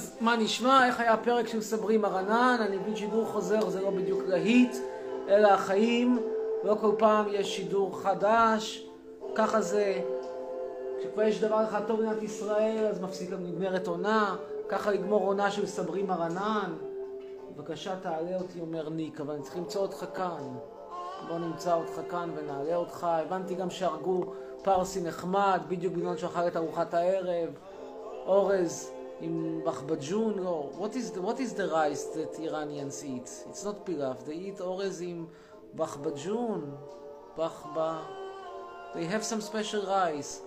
אז מה נשמע? איך היה הפרק של סברי מרנן? אני מבין שידור חוזר זה לא בדיוק להיט, אלא החיים. לא כל פעם יש שידור חדש. ככה זה. כשכבר יש דבר אחד טוב במדינת ישראל, אז מפסיק נגמרת עונה. ככה לגמור עונה של סברי מרנן. בבקשה תעלה אותי, אומר ניק, אבל אני צריך למצוא אותך כאן. בוא נמצא אותך כאן ונעלה אותך. הבנתי גם שהרגו פרסי נחמד, בדיוק בגלל שאכל את ארוחת הערב. אורז עם בחבג'ון, לא. What is, the, what is the rice that Iranians eat? It's not pilaf. They eat אורז עם בחבג'ון, בחבה. They have some special rice.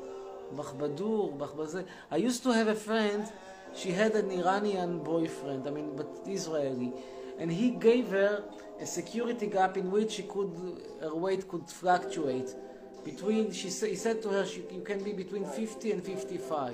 בחבדור, בחבזה. I used to have a friend, she had an Iranian boyfriend, I mean, but Israeli. And he gave her a security gap in which she could, her weight could fluctuate. Between, she he said to her, she, you can be between 50 and 55.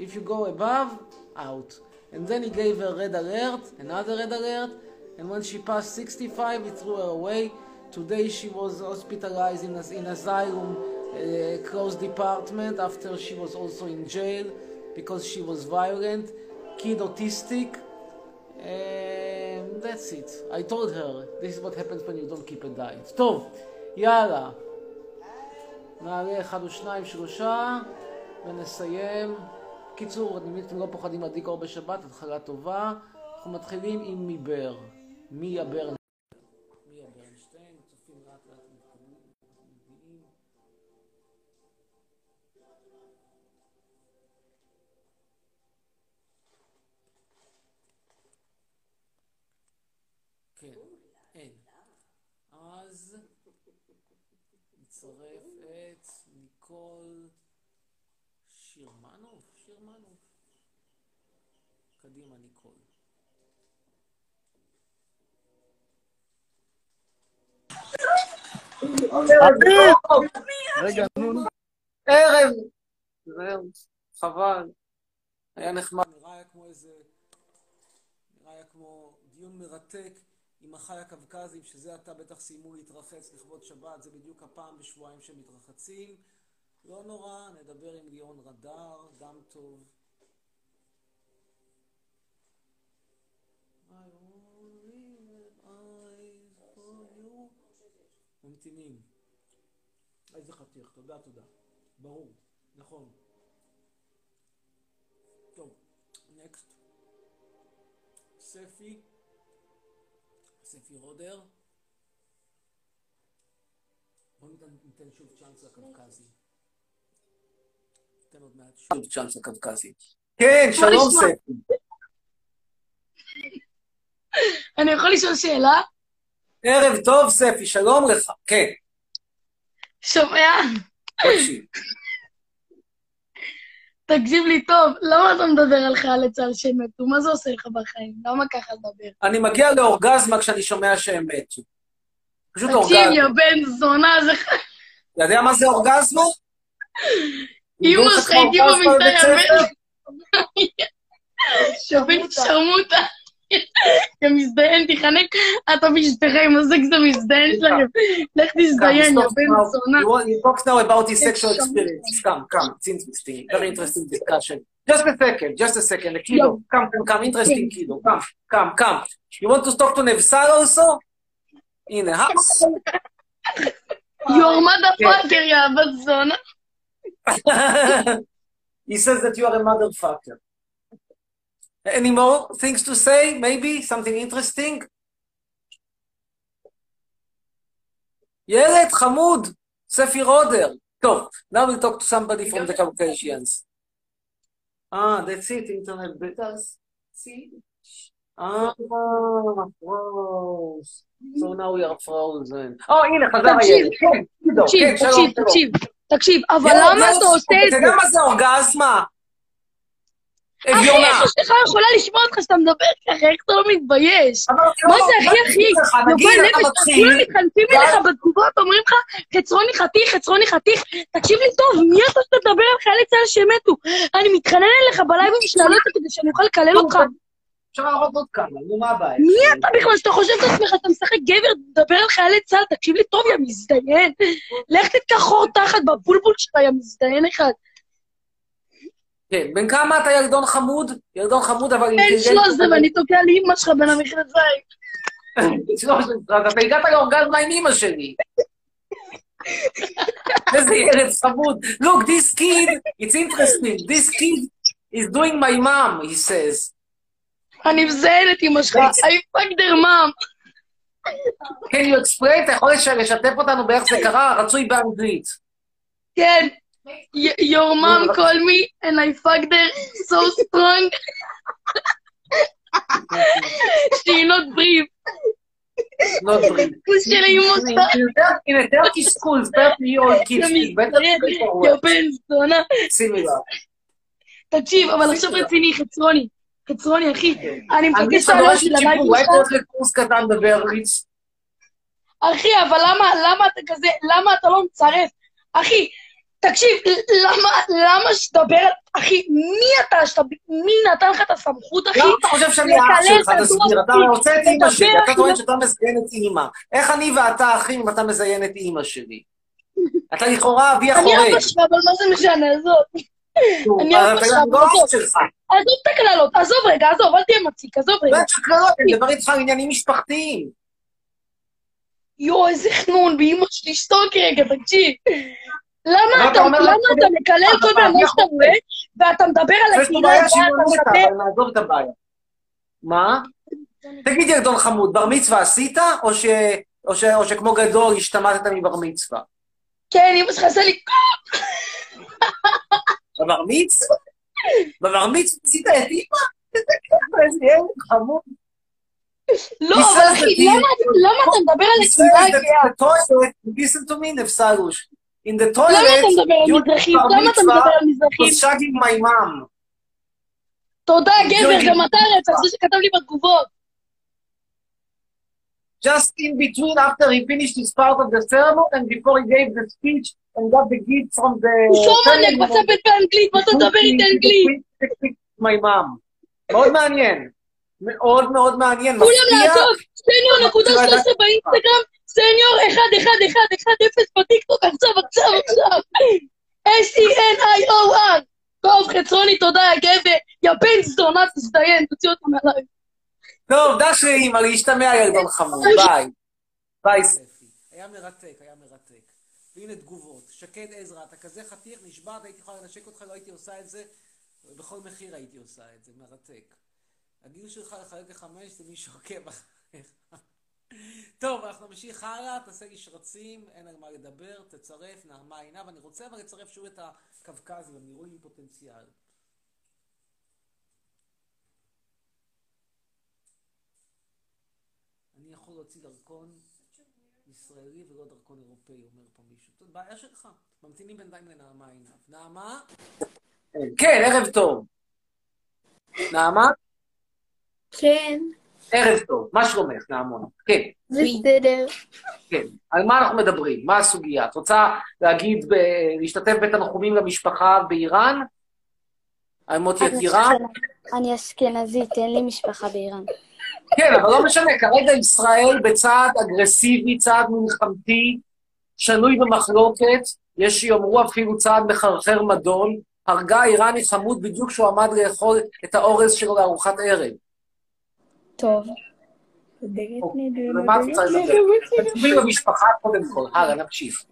If you go above, out. And then he gave her red alert, another red alert, and when she passed 65, he threw her away. Today she was hospitalized in, a, in asylum, uh, closed department, after she was also in jail because she was violent, kid autistic. And that's it. I told her, this is what happens when you don't keep a diet. טוב, יאללה. נעלה אחד או שניים, שלושה, ונסיים. קיצור, אני מבין שאתם לא פוחדים להדליק אור בשבת, התחלה טובה. אנחנו מתחילים עם מיבר. מיה ברנשטיין. מיה ברנשטיין, צופים לאט לאט מגיעים. כן, אין. אז נצרף את ניקול ניקול. רגע, נו, ערב! זהו, חבל. היה נחמד. נראה היה כמו איזה... נראה היה כמו דיון מרתק עם החי הקווקזים, שזה עתה בטח סיימו להתרחץ לכבוד שבת, זה בדיוק הפעם בשבועיים שהם מתרחצים. לא נורא, נדבר עם ליאון רדאר, גם טוב. I only have eyes for you. ממתינים. איזה חתיך, תודה, תודה. ברור, נכון. טוב, נקסט. ספי. ספי רודר. בואו ניתן, ניתן שוב צ'אנס לקווקזי. ניתן עוד מעט שוב צ'אנס לקווקזי. כן, שלום. ספי. אני יכול לשאול שאלה? ערב טוב ספי, שלום לך. כן, שומע? תקשיב. תקשיב לי טוב, למה אתה מדבר על חיילי צה"ל שמתו? מה זה עושה לך בחיים? למה ככה לדבר? אני מגיע לאורגזמה כשאני שומע שהם מתו. פשוט תקשיב, אורגזמה. יא בן זונה, זה ח... אתה יודע מה זה אורגזמה? אמא שלך בבית ספר? יא בן שרמוטה. יא מזדיין, תיחנק אתה ואשתך עם הזקס המזדיין שלכם. לך תזדיין, יא בן זונה. You, want, you talk now about his sexual It's experiences. Come, come. It's interesting. Very interesting discussion. Just a second. Just a second. Kido. Come, come, come. Interesting, Kido. Come, come, come. You want to talk to Nevsar also? הנה, האס. יור מודפאקר, יא בן זונה. he says that you are a motherfucker. Any more things to say? Maybe something interesting? ילד חמוד, ספי רודר. טוב, now we'll talk to somebody from the Caucasians. Ah, that's it, internet betas. See? Ah, froze. So now we are frozen. Oh, הנה, חזר תקשיב, הילד. כן, עידו, תקשיב, כן, שלום, תקשיב, שלום. תקשיב, תקשיב, אבל ילד, למה ילד, אתה עושה את אתה זה? יודע מה זה אורגזמה? אחי, אביונה. איך אשתך יכולה לשמוע אותך שאתה מדבר ככה? איך אתה לא מתבייש? אבל מה לא, זה, אחי, אחי? יובל אתה נפש, כולם מתחנפים ואז- אליך בתגובות, אומרים לך, חצרוני חתיך, חצרוני חתיך. תקשיב לי טוב, מי אתה שתדבר על חיילי צה"ל שמתו? אני מתחנן אליך בלייבים שלנו כדי שאני אוכל לקלל אותך. אפשר להראות עוד כמה, נו, מה הבעיה? מי אתה בכלל שאתה חושב את עצמך שאתה משחק גבר, מדבר על חיילי צה"ל? תקשיב לי טוב, יא מזדיין. לך תתקח חור תחת בבולבול שלך, יא מזדיין אחד. כן, בן כמה אתה ילדון חמוד? ילדון חמוד, אבל בן אינטליגנטי. 13 ואני תוקע לאמא שלך בין המכנסיים. 13, אז אתה הגעת לאורגזמה עם אמא שלי. איזה ילד חמוד. Look, this kid, it's interesting. This kid is doing my mom, he says. אני מזיין את אמא שלך, I fuck their mom. Can you explain? אתה יכול לש- לשתף אותנו באיך זה קרה? רצוי באנגלית. כן. Y- Your mom called me and I fucked her so strong. She not breathe. דברים. כוס של אמא שלך. In a Turkish school, 30-year-old kids, אתה בטח מזדיין, זה קורה. יא בן זונה. שימי לב. תקשיב, אבל עכשיו רציני, חצרוני. חצרוני, אחי. אני מבקש לעלות דורשת של שיפור, הלייב אולי שלך. תלך לקורס קטן בברליץ. אחי, אבל למה אתה כזה, למה אתה לא מצרף? אחי, תקשיב, למה, למה שתדבר, אחי, מי אתה, שאתה, מי נתן לך את הסמכות, אחי? למה אתה חושב שאני האח לקלל שלך? תסביר, אתה רוצה את אימא שלי, אתה טוען שאתה מזיין את אימא. איך אני ואתה אחים אם אתה מזיין את אימא שלי? אתה לכאורה אבי אני החורג. אבא שלך, אבל מה זה משנה, עזוב. אני אבא שלך, לא אח עזוב. את הקללות, עזוב רגע, עזוב, אל תהיה מציק, עזוב רגע. לא יש קללות, אני מדבר איתך על עניינים משפחתיים. יואו, איזה חנון, באמא שלי, שתוק רגע, תקשיב. למה אתה למה אתה מקלל כל אדם אני שאתה רואה, ואתה מדבר על הקהילה בעיה הגאה, שמעונית, אתה מדבר... אבל נעזוב את הבעיה. מה? תגיד, ילדון חמוד, בר מצווה עשית, או ש- או ש- או שכמו גדול השתמטת מבר מצווה? כן, אמא שלך עשה לי... בבר מצווה? בבר מצווה עשית את אימא? איזה כיף, איזה ילד חמוד. לא, אבל אחי, למה אתה מדבר על הקהילה הגאה? in the toilet, listen to me, נפסלוש. In the למה אתה toilet, מדבר על you מזרחים? בר למה אתה מצווה מדבר על מזרחים? was shagging my mom. תודה, גבר, יואי. גם אתה רצח, זה שכתב לי בתגובות. Just in between, after he finished his part of the sermon, and before he gave the speech, and got the gift from the... הוא שומניק בצפת באנגלית, מה אתה מדבר איתי אנגלית? my mom. מאוד מעניין. מאוד מאוד מעניין. כולם מפתיע. לעזוב, סניור נקודה תראה, 13 באינסטגרם, סניור 111110 בטיקטוק, עכשיו, עכשיו, עכשיו. S-E-N-I-O-R. טוב, חצרוני, תודה, יא גבר. יא בן זונה, תזדיין, תוציא אותו מעליי. טוב, דש לאמא, להשתמע ילדון חמוד, ביי. ביי ספי. היה מרתק, היה מרתק. והנה תגובות. שקד עזרא, אתה כזה חתיך, נשבעת, הייתי יכולה לנשק אותך, לא הייתי עושה את זה. בכל מחיר הייתי עושה את זה, מרתק. הגיל שלך לחלק לחמש זה מי שעוקב אחריך. טוב, אנחנו נמשיך הלאה, תעשה לי שרצים, אין על מה לדבר, תצרף, נעמה עיניו. אני רוצה אבל לצרף שוב את הקווקזים, הם נראו לי פוטנציאל. אני יכול להוציא דרכון ישראלי ולא דרכון אירופאי, אומר פה מישהו. זאת בעיה שלך. ממתינים בינתיים לנעמה עיניו. נעמה? כן, ערב טוב. נעמה? כן, ערב טוב. מה שלומך, נעמון? כן, בסדר. כן. על מה אנחנו מדברים? מה הסוגיה? את רוצה להגיד, להשתתף בתנחומים למשפחה באיראן? על מות יקירה? אני אשכנזית, אין לי משפחה באיראן. כן, אבל לא משנה, כרגע ישראל בצעד אגרסיבי, צעד מלחמתי, שנוי במחלוקת, יש שיאמרו אפילו צעד מחרחר מדון, הרגה איראני חמוד בדיוק כשהוא עמד לאכול את האורז שלו לארוחת ערב. טוב. לדבר? תצביעי במשפחה קודם כל, הלאה, נמשיך.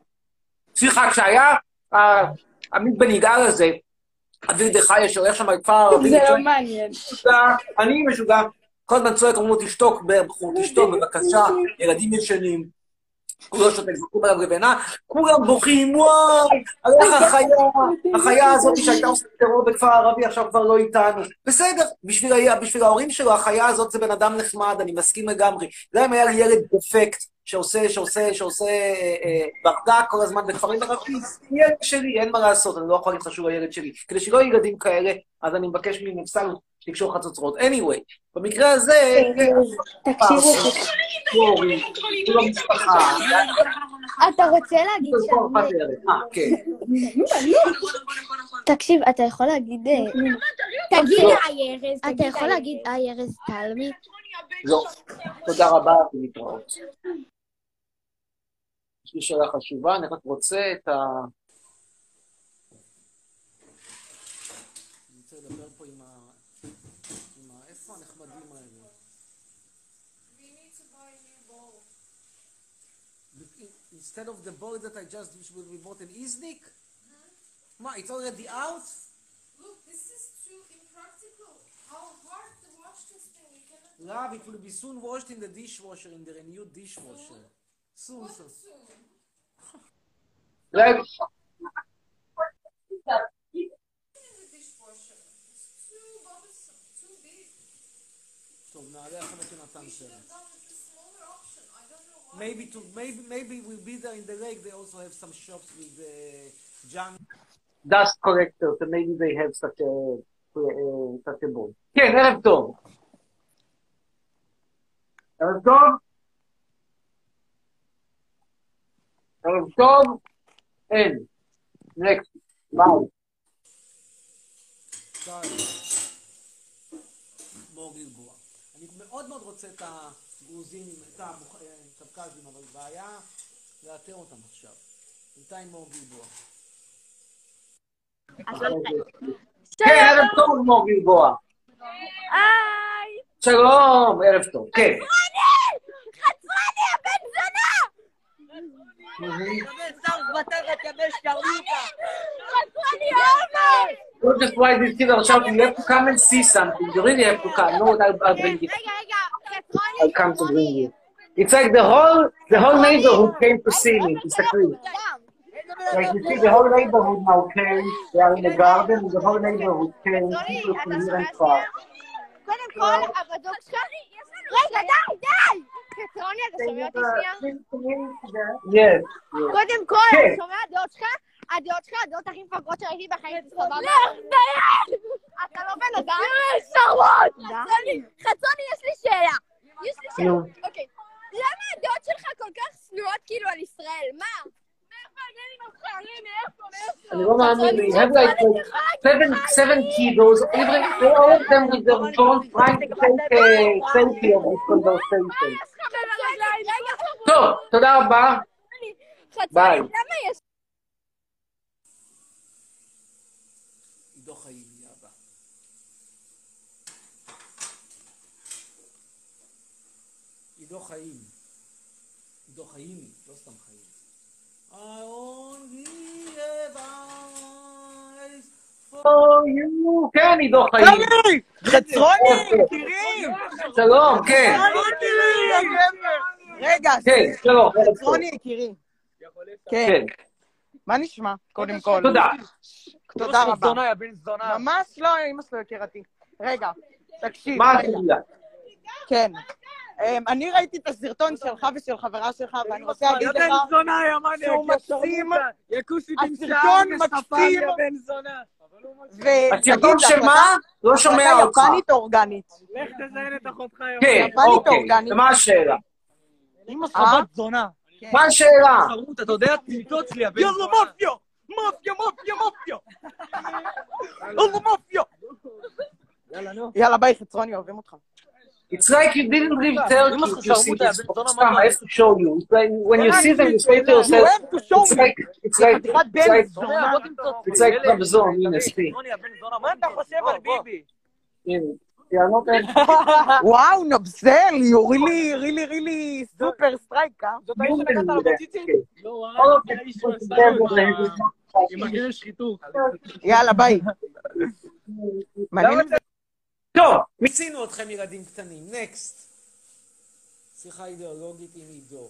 סליחה, כשהיה אה, עמית בן יגאל הזה, אביב דחיה שהולך שם בכפר הערבי, זה לא מעניין. אני משוגע. כל הזמן צועק, אומרים לו, תשתוק, בחור, תשתוק, בבקשה, ילדים ישנים. לא שותק, זורקים עליו לבנה, כולם בוכים, וואי, הלך החיה, החיה הזאת שהייתה עושה טרור בכפר הערבי, עכשיו כבר לא איתנו. בסדר, בשביל, בשביל ההורים שלו, החיה הזאת זה בן אדם נחמד, אני מסכים לגמרי. גם אם היה לי ילד דפקט, שעושה, שעושה, שעושה אה, אה, ברדק כל הזמן בכפרים ערבים, ילד שלי, אין מה לעשות, אני לא יכול שהוא הילד שלי. כדי שלא יהיו ילדים כאלה, אז אני מבקש ממפסל לקשור חצוצרות. anyway, במקרה הזה, תקשיבו, אתה רוצה להגיד. ערך. אה, כן. תקשיב, אתה יכול להגיד... אה, תגיד לא. היי ארז, אתה יכול להגיד היי ארז תלמי? לא. תודה רבה ולהתראות. יש לי שאלה חשובה, אני רק רוצה את ה... אני רוצה לדבר פה עם ה... עם ה... איפה הנחמדים האלה? Instead of the board that I just be bought in Iznik? מה, it's already out? Look, this is too impractical. How hard to wash this thing? We cannot Love, it will be soon washed in the dishwasher, in the renewed dishwasher. Soon, soon. it soon. Like, In the dishwasher. It's too bothersome, Maybe to maybe maybe we'll be there in the lake. They also have some shops with uh, John dust collectors, and maybe they have such a uh, such a board. כן, ערב טוב. ערב טוב. ערב טוב. אין. נקסט. ביי. מור גלבוע. אני מאוד מאוד רוצה את הגרוזינים, את הקווקזים, אבל בעיה לאתר אותם עכשיו. בינתיים מור גלבוע. כן, ערב טוב, מור גלבוע. היי! שלום, ערב טוב. כן. חצרני, הבן זונה! Don't just why these kids are shouting, you have to come and see something. You really have to come. No, I'll, I'll bring חצרני, I'll come to bring you. It's like the whole, the whole neighborhood came to see me. תסתכלי. Like you see, the whole neighborhood now came. They are in the garden, the whole neighborhood came. People from here and far. קודם כל, הבת שלך... רגע, די, די! חצרוני, אתה שומע אותי שנייה? Yes. yes. קודם כל, כן. אתה שומע הדעות שלך? הדעות שלך, הדעות הכי מפגרות שראיתי בחיים, סבבה? אתה לא בן אדם? שרמוט! חצרוני, יש לי שאלה. יש לי שאלה. אוקיי. למה הדעות שלך כל כך שנואות כאילו על ישראל? מה? אני לא מאמין, have like seven, seven kiddos, even all of them with their phones trying to take a selfie of this conversation. טוב, תודה רבה. ביי. חצרוני, למה יש... עידו חיים יהיה הבא. עידו חיים. עידו חיים, לא סתם חיים. I only have eyes for you. כן, עידו חיים. חצרוני! יקירים! שלום, כן. רגע, כן, שלום. חצרוני יקירי. כן, כן, מה נשמע? קודם כל. תודה. תודה רבה. ממש לא, אמא שלו יקירתי. רגע, תקשיב. מה. הסוגיה? כן. אמ, אני ראיתי את הסרטון שלך ושל חברה שלך, ואני רוצה להגיד לך... שהוא מקסים. הסרטון מקסים. הסרטון זה שמה? לא שומע אותך. יפנית או אורגנית? לך תזיין את אחותך, יא כן, יפנית או אוקיי. אורגנית? ומה השאלה? אמא שלך אה? בת זונה. מה השאלה? אתה יודע תמיתות שלי, יא בן יאללה זונה. מאפיה! מאפיה, מאפיה, מאפיה! יאללה מאפיה! יאללה, נו. יאללה ביי, חצרוני, אוהבים אותך. It's like you didn't leave Turkey to see this. מה I have to show you. It's like when you see them, you say to You yourself, it's like, it's like, it's like, it's like רמזור, הנה, ספי. מה אתה חושב על ביבי? וואו, נבזל, you really, really, really super strike, אה? זאת האיש שלקחת על הבציצים? לא, of זה האיש לו עם הגרש שחיתות. יאללה, ביי. מעניין. טוב, מיצינו אתכם ילדים קטנים. נקסט. שיחה אידיאולוגית עם עידו.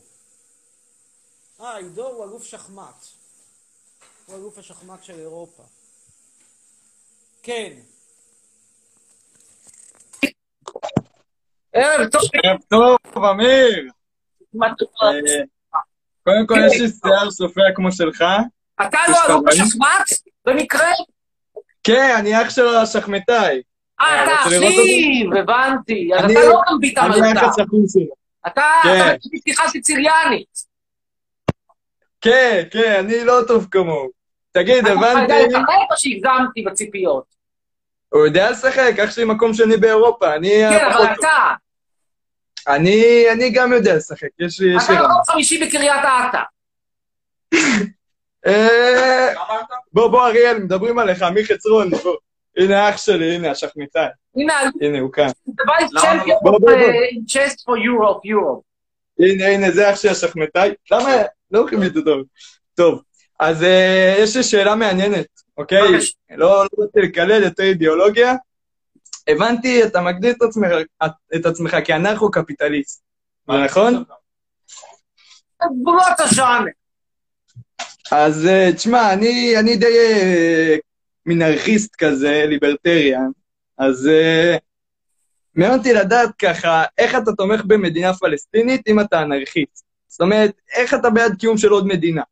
אה, עידו הוא אלוף שחמט. הוא אלוף השחמט של אירופה. כן. ערב טוב. ערב טוב, אמיר. אה, קודם כל, יש לי שיער סופע כמו שלך. אתה לא אלוף? בשחמט? במקרה? כן, אני אח של השחמטאי. אה, אתה רוצה לראות אחיו, הבנתי. אז אני- אתה לא מביט אני המלכה. אח השחום שלו. אתה כן. אתה פתיחה סיציליאנית. כן, כן, אני לא טוב כמוהו. תגיד, אתה יודע הבנתי, או שהגזמתי בציפיות? הוא יודע לשחק, אח שלי מקום שני באירופה, אני כן, אבל. אתה, אני אני גם יודע לשחק, יש לי אתה. מקום חמישי בקריית אתא. אה, בוא, בוא, אריאל, מדברים עליך, מי חצרון, בוא. הנה אח שלי, הנה השחמטאי. הנה, הנה, הוא כאן. the vice champion בוא, of בוא, בוא. chess for Europe, Europe. הנה, הנה, זה אח שלי השחמטאי. למה? לא הולכים לי טוב. טוב, אז אה, יש לי שאלה מעניינת, אוקיי? לא לא רוצה לקלל יותר אידיאולוגיה. הבנתי, אתה מגדיר את עצמך, את כאנרכו-קפיטליסט, נכון? גבולות. אז אה, תשמע, אני, אני די אה, מנרכיסט כזה, ליברטריאן, אז אה, מעניין אותי לדעת ככה, איך אתה תומך במדינה פלסטינית אם אתה אנרכיסט? זאת אומרת, איך אתה בעד קיום של עוד מדינה?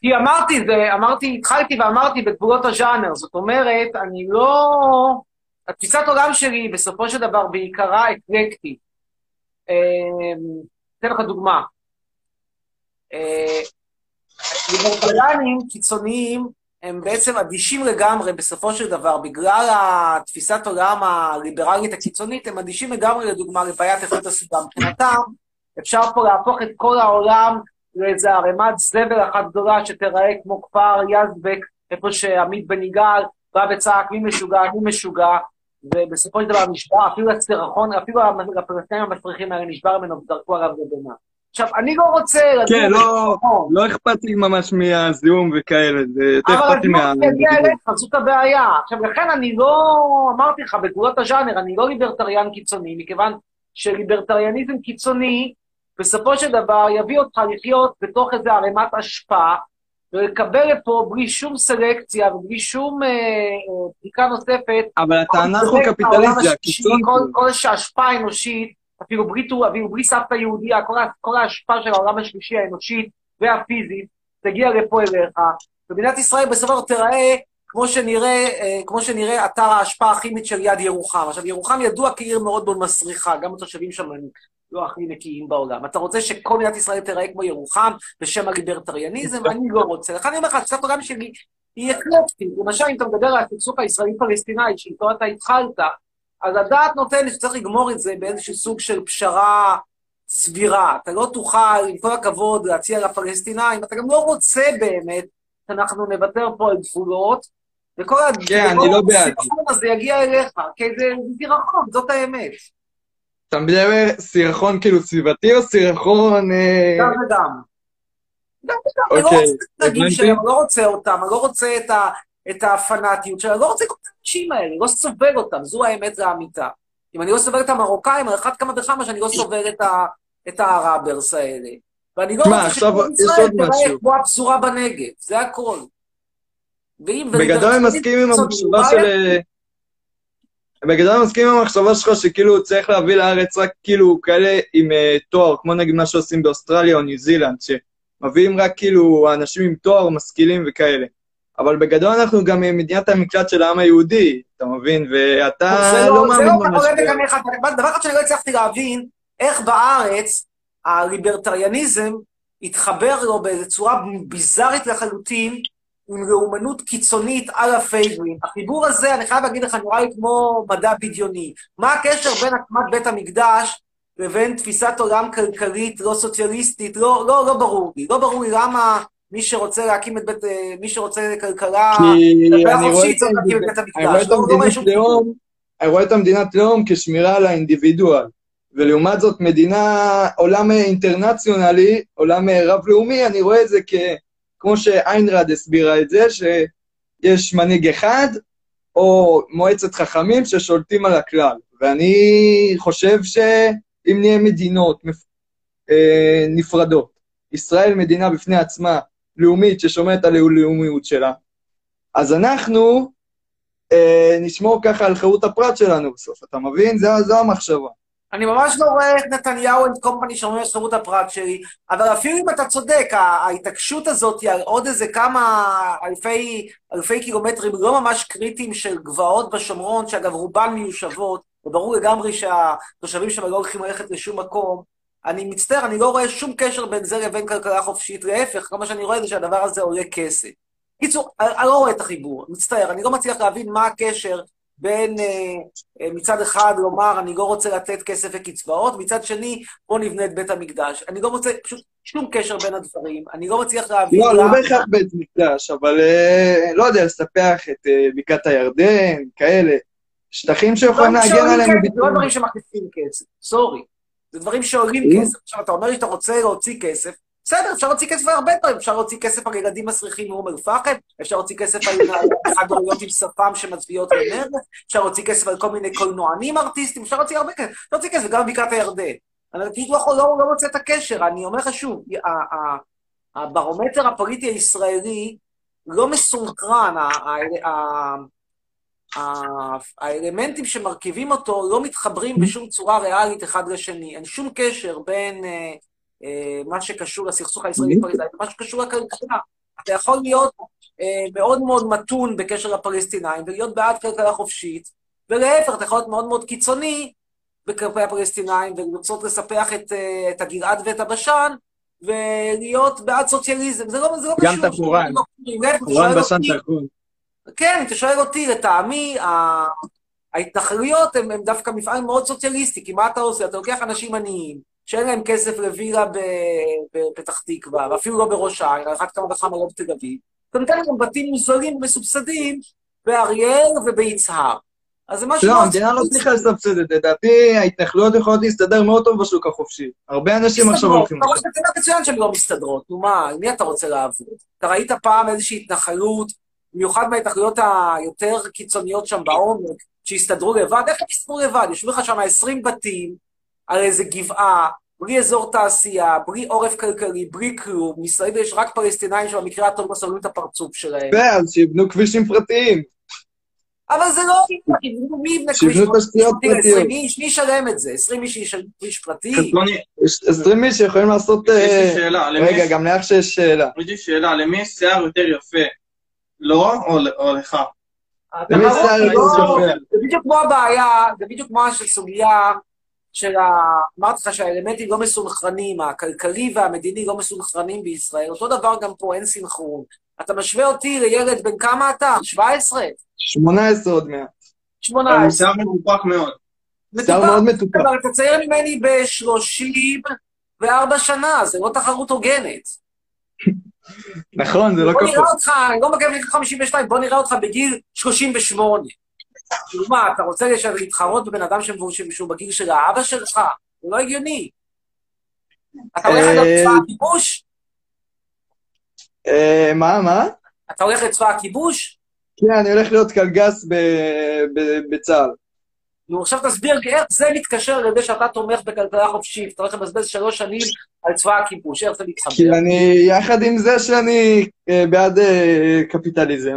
כי אמרתי זה, אמרתי, התחלתי ואמרתי בגבולות הז'אנר, זאת אומרת, אני לא... התפיסת עולם שלי בסופו של דבר בעיקרה אקלקטית. אה, אתן לך דוגמה. אה, ליברטריאנים קיצוניים הם בעצם אדישים לגמרי בסופו של דבר, בגלל התפיסת עולם הליברלית הקיצונית, הם אדישים לגמרי לדוגמה לבעיית איכות הסביבה. מבחינתם, אפשר פה להפוך את כל העולם לאיזה ערימת זבל אחת גדולה שתיראה כמו כפר יזבק, איפה שעמית בן יגאל בא וצעק מי משוגע, מי משוגע, ובסופו של דבר נשבר, אפילו הסירחון, אפילו הפלסטינים המסריחים האלה נשבר ממנו וזרקו עליו לבנה. עכשיו, אני לא רוצה... כן, לא. לא אכפת לי ממש מהזיהום וכאלה, זה יותר אבל אכפת לי מה... הדיון יגיע אליך, זאת הבעיה. עכשיו, לכן אני לא, אמרתי לך, בגבולות הז'אנר, אני לא ליברטריאן קיצוני, מכיוון שליברטריאניזם קיצוני, בסופו של דבר יביא אותך לחיות בתוך איזה ערימת אשפה, ולקבל לפה בלי שום סלקציה ובלי שום אה, אה, בדיקה נוספת. אבל אתה העולם אנרכו-קפיטליסט, זה הקיצון. כל, כל שהאשפה האנושית, אפילו טור- אפילו בלי סבתא יהודייה, כל, כל ההשפעה של העולם השלישי האנושית והפיזית, תגיע לפה אליך. ומדינת ישראל בסופו של תיראה כמו שנראה, אה, כמו שנראה אתר ההשפעה הכימית של יד ירוחם. עכשיו, ירוחם ידוע כעיר מאוד מאוד מסריחה, גם התושבים שם הם לא הכי נקיים בעולם. אתה רוצה שכל מדינת ישראל תיראה כמו ירוחם בשם הליברטריאניזם? אני לא רוצה. לכן אני אומר לך, תפיסת העולם שלי היא אקלפטית. למשל, אם אתה מדבר על הסכסוך הישראלי-פלסטיני, שאיתו אתה התחלת, אז הדעת נותנת שצריך לגמור את זה באיזשהו סוג של פשרה סבירה. אתה לא תוכל, עם כל הכבוד, להציע לפלסטינאים, אתה גם לא רוצה באמת שאנחנו נוותר פה על גבולות, וכל כן, אני לא בעד. הזה יגיע אליך, כי זה סירחון, זאת האמת. אתה מדבר סירחון כאילו סביבתי או סירחון... אה, גם וגם. גם וגם, אני לא אוקיי, רוצה את הדגים. שלהם, אני לא רוצה אותם, אני לא רוצה את הפנאטיות שלהם, אני לא רוצה את האנשים האלה, אני לא סובל אותם, זו האמת לאמיתה. אם אני לא סובל את המרוקאים, על אחת כמה וכמה שאני לא סובל את ה- את הערברס האלה. ואני לא רוצה שכל ישראל משהו. כמו הפזורה בנגב, זה הכל. ואם... בגדול אני מסכים עם המחשבה של... בגדול אני מסכים עם המחשבה שלך שכאילו צריך להביא לארץ רק כאילו כאלה עם אה, תואר, כמו נגיד מה שעושים באוסטרליה או ניו זילנד, שמביאים רק כאילו אנשים עם תואר, משכילים וכאלה. אבל בגדול אנחנו גם מדינת המקלט של העם היהודי, אתה מבין? ואתה לא לא, מאמין לא בקנה אחד. דבר אחד שאני לא הצלחתי להבין, איך בארץ הליברטריאניזם התחבר לו באיזו צורה ביזארית לחלוטין, עם לאומנות קיצונית על הפייגלין. החיבור הזה, אני חייב להגיד לך, נראה לי כמו מדע בדיוני. מה הקשר בין הקמת בית המקדש לבין תפיסת עולם כלכלית לא סוציאליסטית? לא, לא, לא ברור לי. לא ברור לי למה מי שרוצה להקים את בית... אה, מי שרוצה כלכלה... כלכלה אני רואה חופשית את צריך להקים את בית המקדש. לא- לא אני רואה את המדינת לאום כשמירה על האינדיבידואל. ולעומת זאת, מדינה, עולם אינטרנציונלי, עולם אה, רב-לאומי, אני רואה את זה כ... כמו שאיינרד הסבירה את זה, שיש מנהיג אחד, או מועצת חכמים ששולטים על הכלל. ואני חושב שאם נהיה מדינות אה, נפרדות, ישראל מדינה בפני עצמה, לאומית, ששומרת על הלאומיות שלה, אז אנחנו אה, נשמור ככה על חירות הפרט שלנו בסוף, אתה מבין? זו, זו המחשבה. אני ממש לא רואה את נתניהו אנד קומפני שאומרים על חירות הפרט שלי, אבל אפילו אם אתה צודק, ההתעקשות הזאת על עוד איזה כמה אלפי, אלפי קילומטרים לא ממש קריטיים של גבעות בשומרון, שאגב רובן מיושבות, וברור לגמרי שהתושבים שם לא הולכים ללכת לשום מקום. אני מצטער, אני לא רואה שום קשר בין זה לבין כלכלה חופשית, להפך, כל מה שאני רואה זה שהדבר הזה עולה כסף. קיצור, אני לא רואה את החיבור, מצטער, אני לא מצליח להבין מה הקשר בין אה, אה, מצד אחד לומר, אני לא רוצה לתת כסף וקצבאות, מצד שני, בוא נבנה את בית המקדש. אני לא מוצא פשוט שום קשר בין הדברים, אני לא מצליח להבין לא, לא בהכרח בית מקדש, אבל אה, לא יודע, לספח את בקעת הירדן, כאלה. שטחים שיכולים דברים להגן שעולים עליהם זה לא. דברים שמכניסים כסף, סורי. זה דברים שעולים? כסף. עכשיו, אתה אומר לי שאתה רוצה להוציא כסף, בסדר, אפשר להוציא כסף על הרבה דברים, אפשר להוציא כסף על ילדים מסריחים מאום אל-פחם, אפשר להוציא כסף על חד-הוריות עם שפם שמצביעות למרד, אפשר להוציא כסף על כל מיני קולנוענים ארטיסטים, אפשר להוציא הרבה כסף, אפשר להוציא כסף גם בבקעת הירדן. אני פשוט לא לא לא מוצא את הקשר, אני אומר לך שוב, הברומטר הפוליטי הישראלי לא מסונכרן, האלמנטים שמרכיבים אותו לא מתחברים בשום צורה ריאלית אחד לשני. אין שום קשר בין אה, אה, מה שקשור לסכסוך הישראלי-פלסטיני למה שקשור לכלכלה. אתה יכול להיות אה, מאוד מאוד מתון בקשר לפלסטינאים ולהיות בעד כלכלה חופשית, ולהפך, אתה יכול להיות מאוד מאוד קיצוני כלפי הפלסטינאים ולרצות לספח את, את הגלעד ואת הבשן, ולהיות בעד סוציאליזם. זה לא, זה לא גם קשור. להפך, אתה רון שואל בשן תחון. כן, אם אתה שואל אותי, לטעמי, ההתנחלויות הן הן דווקא מפעל מאוד סוציאליסטי, כי מה אתה עושה? אתה לוקח אנשים עניים, שאין להם כסף לווילה בפתח תקווה, ואפילו לא בראש העין, על אחת כמה וכמה לא בתל אביב, אתה נותן להם בתים מוזלים ומסובסדים באריאל וביצהר. אז זה משהו... לא, המדינה לא. צריכה לסבסד את זה. לדעתי, ההתנחלויות יכולות להסתדר מאוד טוב בשוק החופשי. הרבה אנשים עכשיו מסתדרות. הולכים אתה לשם. רואה מצוין שהן לא מסתדרות, נו מה, עם מי אתה רוצה לעבוד? אתה ראית פעם איזושהי התנחלות, במיוחד מההתנחלויות היותר קיצוניות שם בעומק, שהסתדרו לבד? איך הם הסתדרו לבד? יושבים לך שם 20 בתים על איזה גבעה, בלי אזור תעשייה, בלי עורף כלכלי, בלי כלום. מסביב יש רק פלסטינאים שבמקרה הטוב לא את הפרצוף שלהם. ואז שיבנו כבישים פרטיים. אבל זה לא... מי יבנה כביש שיבנו תשתיות פרטי ל-20 פרטיות. איש? מי ישלם את זה? 20 איש ישלם כביש פרטי? חצרוני, יש 20 איש שיכולים לעשות... יש לי אה, שאלה, למי רגע, גם לאח שיש שאלה. יש לי שאלה, למי יש שיער יותר יפה? לא או לך? לא, יפה? זה בדיוק כמו הבעיה, זה בדיוק כמו הסוגיה של ה... אמרתי לך שהאלמנטים לא מסונכרנים, הכלכלי והמדיני לא מסונכרנים בישראל. אותו דבר גם פה, אין סנכרון. אתה משווה אותי לילד בן כמה אתה? 17? 18 עוד מעט. 18. שיער מנופח מאוד. שיער מאוד מטופח. אבל אתה צעיר ממני ב-34 שנה, זה לא תחרות הוגנת. נכון, זה לא בוא כפול. נראה אותך, אני לא מגן בגיל 52, בוא נראה אותך בגיל 38. כאילו מה, אתה רוצה להתחרות בבן אדם שהוא בגיל של האבא שלך? זה לא הגיוני. אתה הולך אה, להיות צבא הכיבוש? אה, מה, מה? אתה הולך לצבא הכיבוש? כן, אני הולך להיות קלגס בצה"ל. נו, עכשיו תסביר איך זה מתקשר לזה שאתה תומך בכלכלה חופשית, אתה הולך לבזבז שלוש שנים על צבא הכיבוש, איך זה כי מתחבר? אני, יחד עם זה שאני אה, בעד אה, קפיטליזם,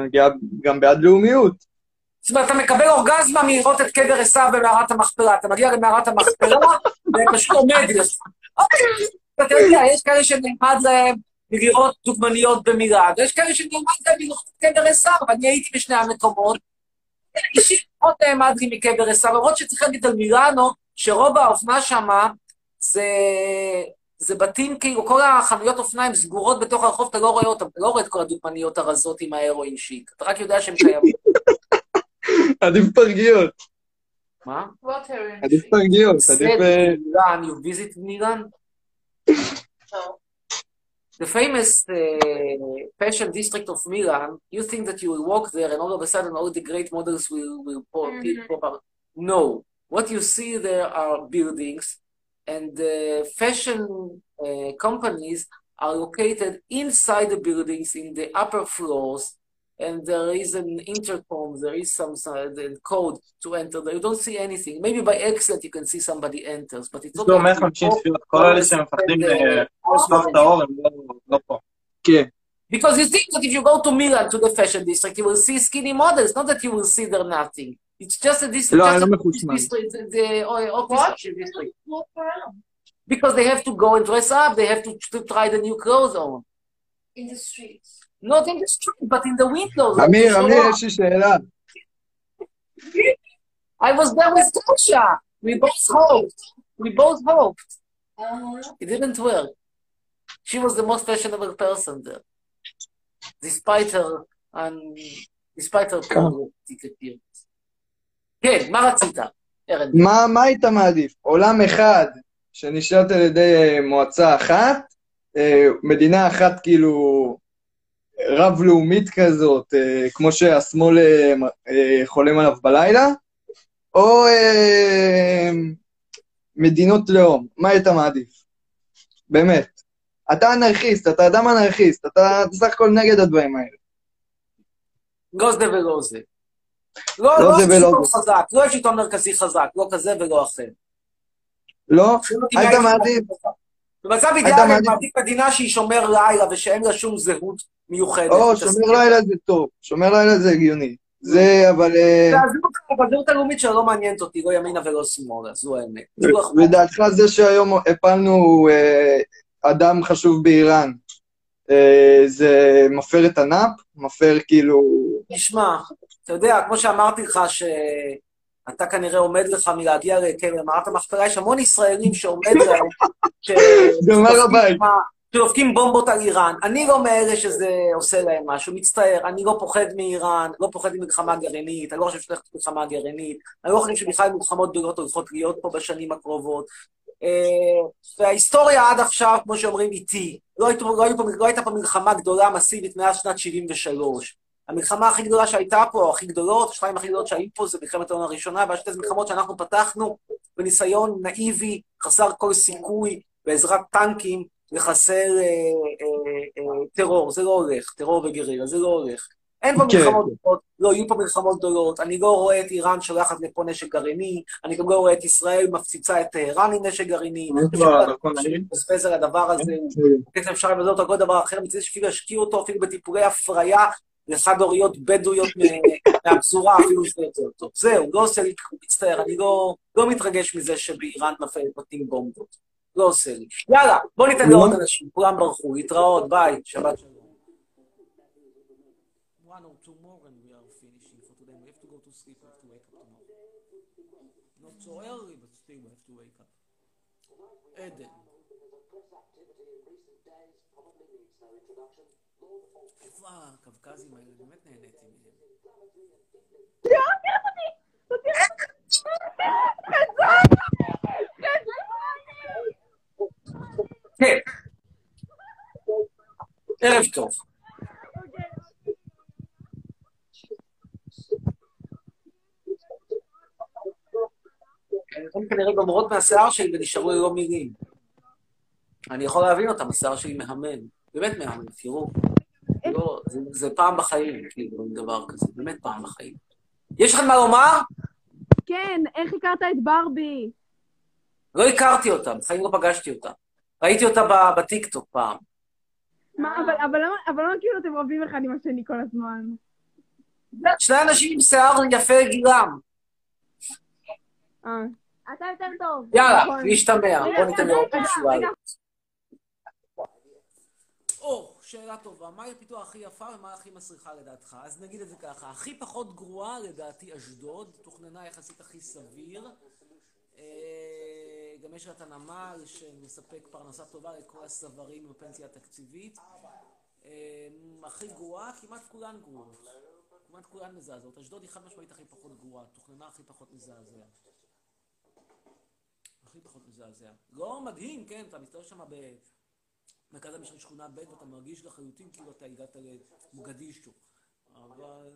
גם- בעד לאומיות. זאת אומרת, אתה מקבל אורגזמה מלראות את קבר עשיו במערת המכפלה, אתה מגיע למערת המכפלה, ופשוט עומד לך. אתה יודע, יש כאלה שנלמד להם לראות דוגמניות במילאד, ויש כאלה שנלמד להם לראות את קבר עשיו, ואני הייתי בשני המקומות. אישית מאוד נעמד לי מקבר עשיו, למרות שצריך להגיד על מילאנו, שרוב האופנה שמה זה... זה בתים, כאילו, כל החנויות אופניים סגורות בתוך הרחוב, אתה לא רואה אותם, אתה לא רואה את כל הדוגמניות הרזות עם ההרואין שיק, אתה רק יודע שהן קיימות. עדיף פרגיות, מה? What are עדיף פרגיות, עדיף... אה, Milan, you visited Milan? The famous uh, fashion district of Milan, you think that you will walk there and all of a sudden all the great models will, will pop, Mhm. pop up. No. What you see there are buildings and the fashion uh, companies are located inside the buildings in the upper floors and there is an intercom, there is some uh, the code to enter there. You don't see anything. Maybe by accident you can see somebody enters, but it's יש not לו like 150 you צפיות, כל אלה שמפחדים לפתוח את האור הם לא- לא פה. כן. Because you think that if you go to Milan, to the fashion district, you will see skinny models, not that you will see there nothing. It's just a district. לא, just אני לא a מחושמל. district, the- the office district. Because they have to go and dress up, they have to, to try the new clothes on. In the streets. Not in the street, but in the windows. אמיר, אמיר, יש לי שאלה. I was there with Tasha. We both hoped. We both hoped. Uh-huh. It didn't work. She was the most fashionable person there. Despite her, and despite her problematic appearance. כן, מה רצית, ארן? מה, מה היית מעדיף? עולם אחד שנשלט על ידי אה, מועצה אחת, אה, מדינה אחת כאילו רב-לאומית כזאת, אה, כמו שהשמאל אה, אה, חולם עליו בלילה, או אה, מדינות לאום, מה היית מעדיף? באמת. אתה אנרכיסט, אתה אדם אנרכיסט, אתה בסך הכל נגד הדברים האלה. לא זה ולא זה. לא, לא לא זה ולא זה. חזק, לא שלטון מרכזי חזק, לא כזה ולא אחר. לא? אם היית מעדיף? במצב אידיאלי אני מעדיף מדינה שהיא שומר לילה ושאין לה שום זהות מיוחדת. או, שומר לילה זה טוב, שומר לילה זה הגיוני. זה, אבל... אה, והזהות- הזהות הלאומית שלה לא מעניינת אותי, לא ימינה ולא שמאלה, זו האמת. לדעתך זה שהיום הפלנו אה, אדם חשוב באיראן, אה, זה מפר את הנאפ? מפר כאילו... תשמע, אתה יודע, כמו שאמרתי לך, שאתה כנראה עומד לך מלהגיע לקרן מערת המכפלה, יש המון ישראלים שעומד להם, הר הבית. שדופקים בומבות על איראן. אני לא מאלה שזה עושה להם משהו, מצטער, אני לא פוחד מאיראן, לא פוחד ממלחמה גרעינית, אני לא חושב שתלך מלחמה גרעינית, אני לא חושב שבכלל מלחמות גדולות הולכות להיות פה בשנים הקרובות. אה, וההיסטוריה עד עכשיו, כמו שאומרים, איתי. לא, היית, לא, היית, לא הייתה פה מלחמה גדולה מסיבית מאז שנת 73. המלחמה הכי גדולה שהייתה פה, הכי גדולות, השתיים הכי גדולות שהיו פה, זה מלחמת העולם הראשונה, והשתי מלחמות שאנחנו פתחנו בניסיון נאיבי, חסר כל סיכוי, בעזרת טנקים, לחסר אה, אה, אה, טרור. זה לא הולך, טרור וגרילה, זה לא הולך. אין פה כן. מלחמות גדולות, לא יהיו פה מלחמות גדולות, אני לא רואה את איראן שולחת לפה נשק גרעיני, אני גם לא רואה את ישראל מפציצה את טהרן עם נשק גרעיני, לבזבז על הדבר הזה, כסף אפשר לבזבז אותו על כל דבר אחר, מצדי שאפילו ישקיעו אותו אפילו בטיפולי הפריה לחד הוריות בדואיות מהפזורה, אפילו זה יותר טוב. זהו, לא עושה לי, מצטער, אני לא, לא מתרגש מזה שבאיראן נפל בתים בומבות. לא עושה לי. יאללה, בוא ניתן לעוד אנשים, כולם ברחו, להתראות, ביי, שבת שלום. So early, but still we have to wake up. עדן. איפה הקווקזים האלה? באמת נהניתי מהם. כן. ערב טוב. הן כנראה גומרות מהשיער שלי ונשארו ללא מילים. אני יכול להבין אותם, השיער שלי מהמם. באמת מהמם, תראו. לא, זה, זה פעם בחיים, כאילו, דבר כזה, באמת פעם בחיים. יש לכם מה לומר? כן, איך הכרת את ברבי? לא הכרתי אותה, בחיים לא פגשתי אותה. ראיתי אותה ב- בטיקטוק פעם. מה, אבל, אבל, למה, אבל למה כאילו אתם רבים אחד עם השני כל הזמן? שני אנשים עם שיער יפה לגילם. אה. אתה יותר טוב. יאללה, נכון. להשתמע. רגע, בוא ניתן לראות משהו רגע. או, שאלה טובה. מהי הפיתוח הכי יפה ומה הכי מסריחה לדעתך? אז נגיד את זה ככה. הכי פחות גרועה לדעתי אשדוד, תוכננה יחסית הכי סביר. את הנמל שמספק פרנסה טובה לכל הסברים בפנסיה התקציבית. אה, הכי גרועה, כמעט כולן גרועות. כמעט כולן מזעזעות. אשדוד היא חד משמעית הכי פחות גרועה, תוכננה הכי פחות מזעזע. הכי פחות מזעזע. לא מדהים, כן, אתה מסתובב שם במרכז המשל שכונה ב' ואתה מרגיש לחלוטין כאילו אתה הגעת למוגדישו. אבל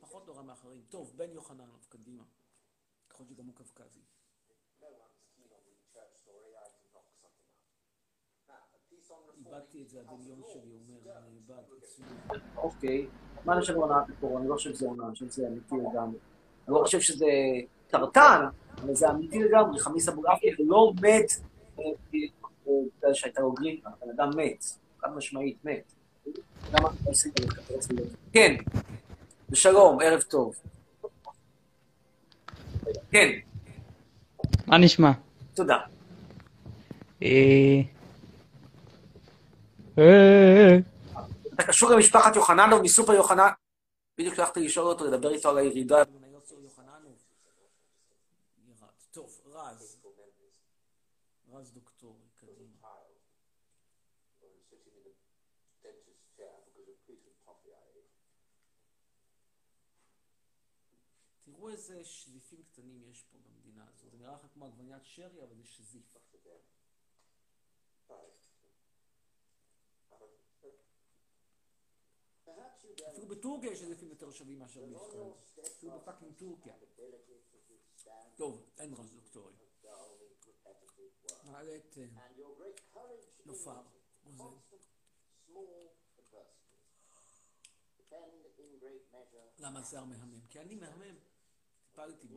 פחות נורא מאחרים. טוב, בן יוחננוב, קדימה. יכול להיות שגם הוא קווקזי. איבדתי את זה, הדמיון שלי אומר, אני איבד. אוקיי, מה אני חושב על עונת הקורונה? אני לא חושב שזה עונה, אני חושב שזה אמיתי לגמרי. אני לא חושב שזה טרטן, אבל זה אמיתי לגמרי. חמיס אבוגרפיה לא מת אה, אה, אה, בגלל שהייתה לו גריפה, הבן אדם מת, חד משמעית מת. זה? כן, ושלום, ערב טוב. כן, מה נשמע? תודה. אתה קשור למשפחת יוחננוב מסופר יוחנן? בדיוק שלחתי לשאול אותו, לדבר איתו על הירידה יוחננוב. איזה שזיפים קטנים יש פה במדינה הזאת. זה נראה לך כמו עגבניית שרי, אבל זה שזיף. אפילו בטורקיה יש זיפים יותר שווים מאשר בישראל. אפילו בפאקינג טורקיה. טוב, אין רז דוקטורי. נעלה את אה, נופר. למה השיער מהמם? כי אני מהמם. טיפלתי בו.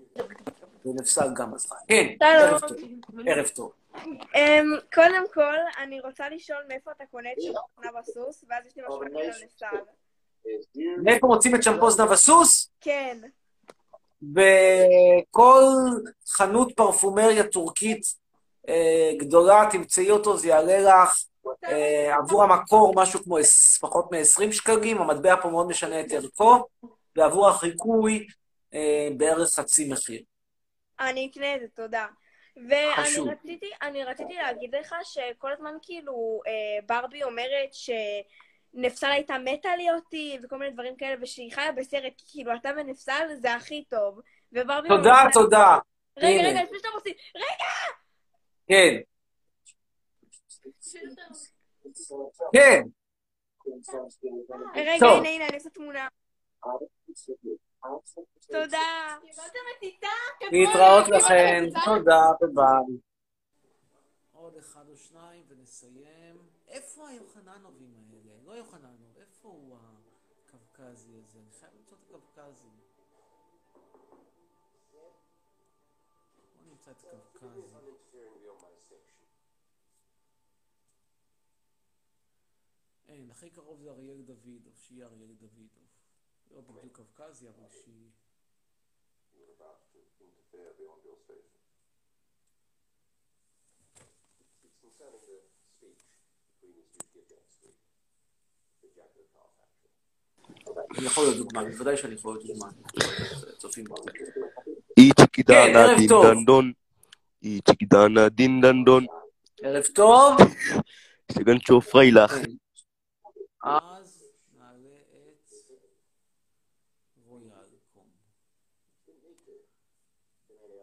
ונפסל גם הזמן. כן, ערב טוב. ערב טוב. אמ, קודם כל, אני רוצה לשאול מאיפה אתה קונה את שמפונה בסוס, ואז יש לי משהו להגיד על נסל. מאיפה מוצאים את שמפו זנב הסוס? כן. בכל חנות פרפומריה טורקית אה, גדולה, תמצאי אותו, זה יעלה לך אה, עבור המקור משהו כמו פחות מ-20 שקלים, המטבע פה מאוד משנה את ערכו, ועבור החיקוי אה, בערך חצי מחיר. אני אקנה את זה, תודה. ואני חשוב. רציתי, רציתי להגיד לך שכל הזמן כאילו אה, ברבי אומרת שנפסל הייתה מתה לי אותי וכל מיני דברים כאלה, ושהיא חיה בסרט, כאילו אתה ונפסל זה הכי טוב. וברבי תודה, תודה. רגע, הנה. רגע, לפני שאתה מוסיף, רגע! כן. כן. רגע. הנה, הנה, אני עושה תמונה. תודה. להתראות לכם, תודה, וביי. עוד אחד או שניים ונסיים. איפה היוחננובים האלה? לא יוחננוב, איפה הוא הקווקזי הזה? אני חייב למצוא את הקווקזי. בוא נמצא את הקווקזי. אין, הכי קרוב זה אריאל דוידוב, שיהיה אריאל דוידוב. לא בדיוק קווקזי, אבל שהיא... אני יכול להיות דוגמה, בוודאי שאני יכול להיות דוגמה. צופים בו. כן, din dan don. ערב טוב. שגן שופרי לך. אז נעלה את רויאל קום.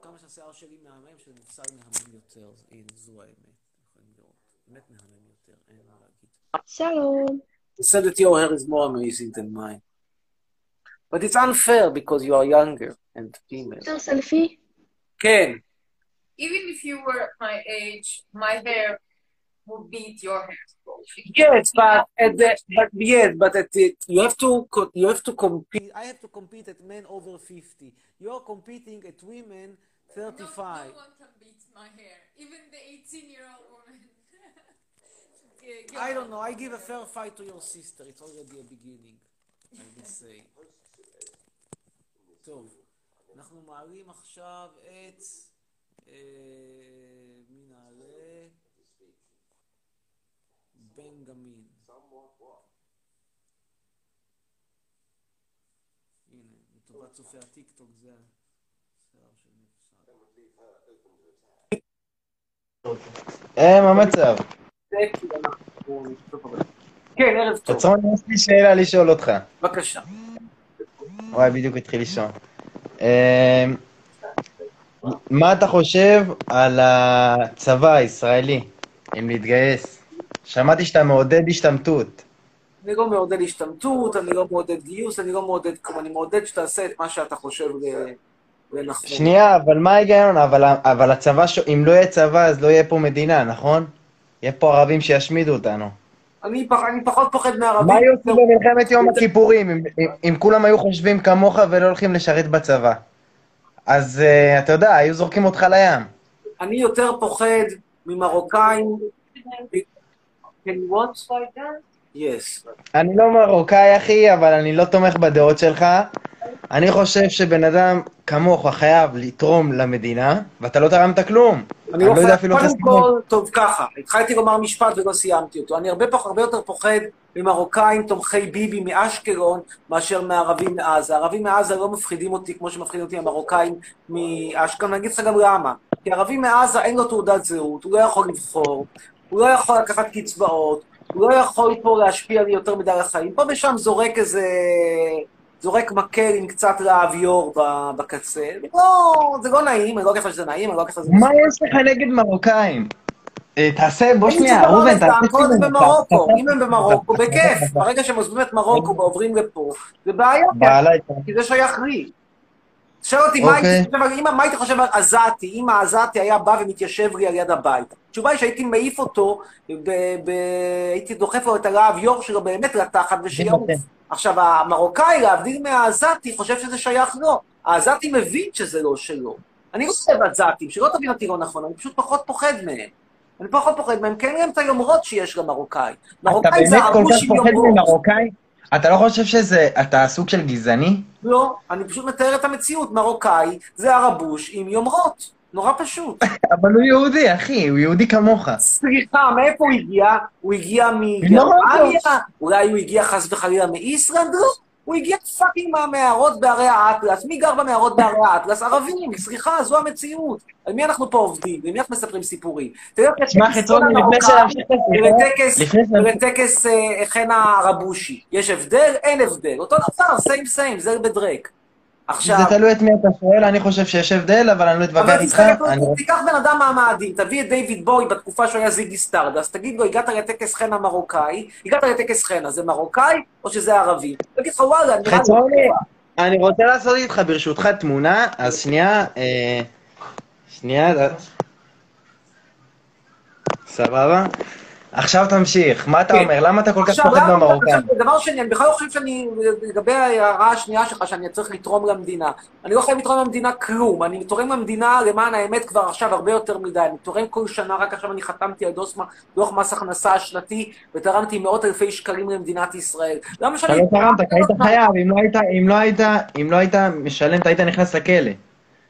כמה שהשיער שלי מהמם, שנפסל מהמם יותר. הנה, זו האמת. יכולים לראות. באמת מהמם יותר, אין מה להגיד. שלום. He said that your hair is more amazing than mine. But it's unfair because you are younger and female. Still selfie? Ken. Even if you were my age, my hair would beat your hair. Yes, but at the, but yes, but at it you have to you have to compete. I have to compete at men over fifty. You are competing at women thirty-five. No, no one can beat my hair. Even the eighteen-year-old woman. I don't know. I give a fair fight to your sister. It's already a beginning. I would say. טוב, אנחנו מעלים עכשיו את... אה, מי נעלה? בן גמין. הנה, לטובת צופי הטיקטוק זה השיער של נפסל. אה, מה המצב? כן, ערב טוב. עצרון, יש לי שאלה לשאול אותך. בבקשה. וואי, בדיוק התחיל לישון. אה, מה אתה חושב על הצבא הישראלי, אם להתגייס? שמעתי שאתה מעודד השתמטות. אני לא מעודד השתמטות, אני לא מעודד גיוס, אני לא מעודד כלום, אני מעודד שתעשה את מה שאתה חושב לנכון. שנייה, אבל מה ההיגיון? אבל, אבל הצבא. אם לא יהיה צבא, אז לא יהיה פה מדינה, נכון? יהיה פה ערבים שישמידו אותנו. אני, פח, אני פחות פוחד מערבים. מה היו עושים במלחמת יום הכיפורים, אם, אם, אם כולם היו חושבים כמוך ולא הולכים לשרת בצבא? אז uh, אתה יודע, היו זורקים אותך לים. אני יותר פוחד ממרוקאים. Can you want? יס. אני לא מרוקאי, אחי, אבל אני לא תומך בדעות שלך. אני חושב שבן אדם כמוך חייב לתרום למדינה, ואתה לא תרמת כלום. אני לא יודע אפילו איך קודם. כל, טוב ככה, התחלתי לומר משפט ולא סיימתי אותו. אני הרבה, פח, הרבה יותר פוחד ממרוקאים תומכי ביבי מאשקלון מאשר מערבים מעזה. ערבים מעזה לא מפחידים אותי כמו שמפחידים אותי המרוקאים מאשקלון, אני אגיד לך גם למה. כי ערבי מעזה אין לו תעודת זהות, הוא לא יכול לבחור, הוא לא יכול לקחת קצבאות, הוא לא יכול פה להשפיע לי יותר מדי על החיים. פה ושם זורק איזה... זורק מקל עם קצת להביור ב- בקצה. לא, זה לא נעים, אני לא אגיד לך שזה נעים, אני לא אגיד לך שזה... מה יש לך נגד מרוקאים? אה, תעשה, בוא שנייה, ראובן, תעשה סיבוב. אם הם במרוקו, בכיף. ברגע שהם עוזבים את מרוקו ועוברים לפה, זה בעיה. כי זה שייך לי. שואל אותי, מה אוקיי. הייתי חושב על- חושב עזתי, אם העזתי היה בא ומתיישב לי על יד הבית? התשובה היא שהייתי מעיף אותו, ב- ב- הייתי דוחף לו את הלהב יור שלו באמת לתחת ושיעוף. עכשיו, המרוקאי, להבדיל מהעזתי, חושב שזה שייך לו. העזתי מבין שזה לא שלו. אני לא אוהב עזתים, שלא תבין אותי לא נכון, אני פשוט פחות פוחד מהם. אני פחות פוחד מהם, כי אין להם את היומרות שיש למרוקאי. אתה מרוקאי זה באמת כל כך עם פוחד יומרות. ממרוקאי? אתה לא חושב שזה, אתה סוג של גזעני? לא, אני פשוט מתאר את המציאות. מרוקאי זה הרבוש עם יומרות. נורא פשוט. אבל הוא יהודי, אחי, הוא יהודי כמוך. סליחה, מאיפה הוא הגיע? הוא הגיע מגרמניה? אולי הוא הגיע חס וחלילה מאיסלנד? הוא הגיע fucking מהמערות בהרי האטלס. מי גר במערות בהרי האטלס? ערבים. סליחה, זו המציאות. על מי אנחנו פה עובדים? למי אנחנו מספרים סיפורים? תשמע, חצרוני, לפני שנמשיך ולטקס- חינה ערבושי. יש הבדל? אין הבדל. אותו דבר, סיים סיים, זה בדרך. עכשיו... זה תלוי את מי אתה שואל, אני חושב שיש הבדל, אבל אני לא אתווכח אבל איתך. תצטרך, אני- תיקח בן אדם מהמאדים, תביא את דיוויד בוי בתקופה שהוא היה זיגי סטארדסט, תגיד לו, הגעת לטקס חינה מרוקאי, הגעת לטקס חינה, זה מרוקאי או שזה ערבי? תגיד לך, וואלה, נראה לי... אני רוצה לעשות איתך ברשותך תמונה, אז שנייה, אה, שנייה, ד- סבבה? עכשיו תמשיך, מה אתה כן. אומר? למה אתה כל כך פוחד מהמרוקאים? דבר שני, אני בכלל לא חושב שאני, לגבי ההערה השנייה שלך, שאני צריך לתרום למדינה. אני לא חייב לתרום למדינה כלום, אני תורם למדינה, למען האמת, כבר עכשיו הרבה יותר מדי. אני תורם כל שנה, רק עכשיו אני חתמתי על דוס, דוח מס הכנסה השנתי, ותרמתי מאות אלפי שקלים למדינת ישראל. למה אתה שאני... לא תרמת, כי היית חייב, אם לא היית, אם לא היית, אם לא היית משלם, אתה היית נכנס לכלא.